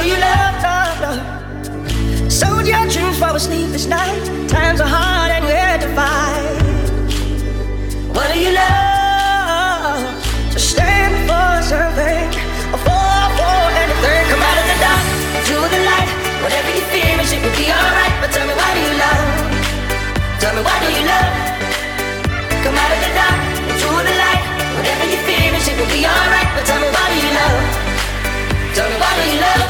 for your love, love, Soldier dreams for a sleepless night. Times are hard and you had to fight. What do you love? To stand for something. A fall for anything. Come out of the dark into the light. Whatever you fear, it will be alright. But tell me why do you love? Tell me why do you love? Come out of the dark into the light. Whatever you fear, it will be alright. But tell me why do you love? Tell me why do you love?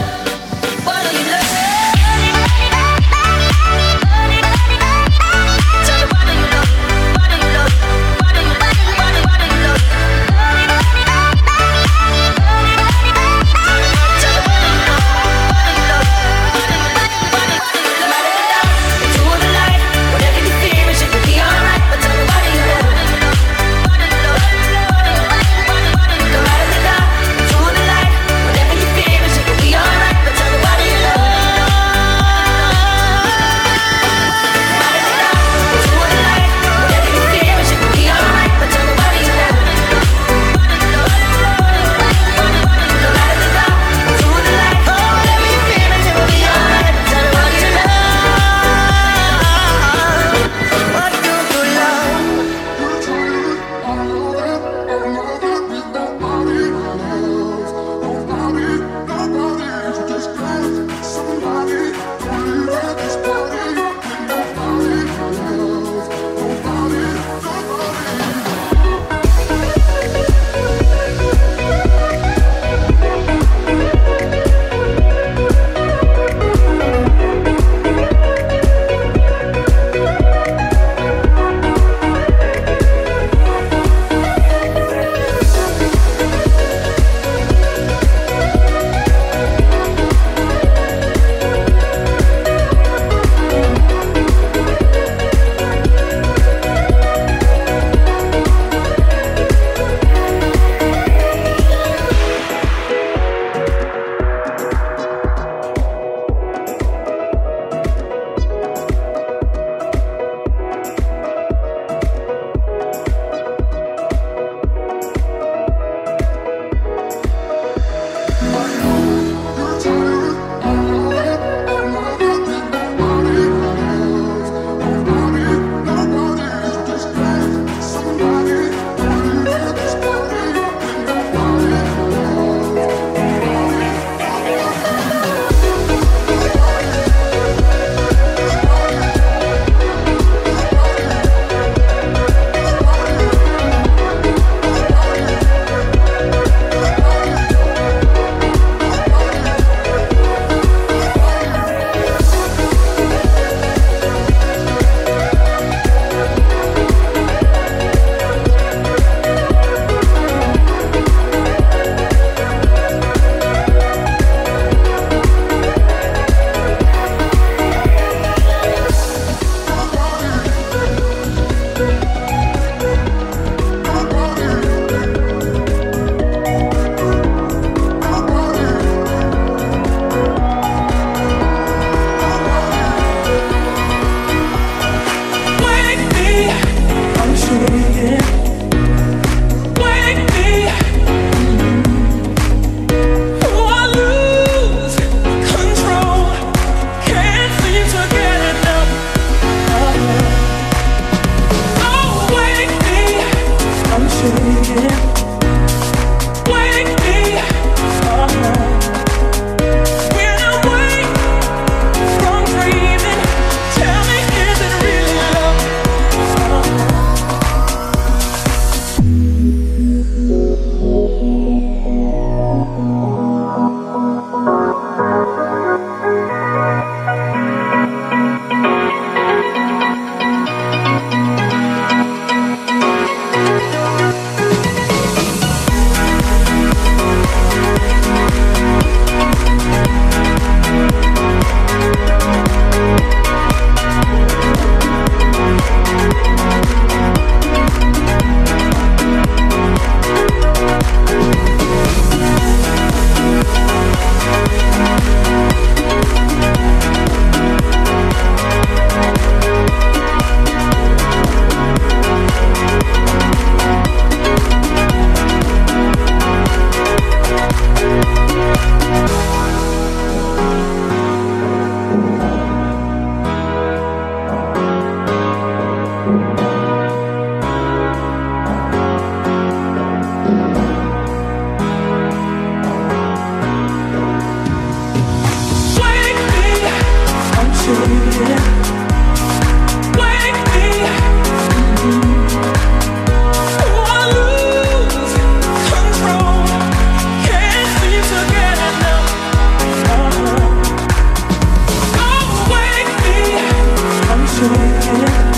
joy.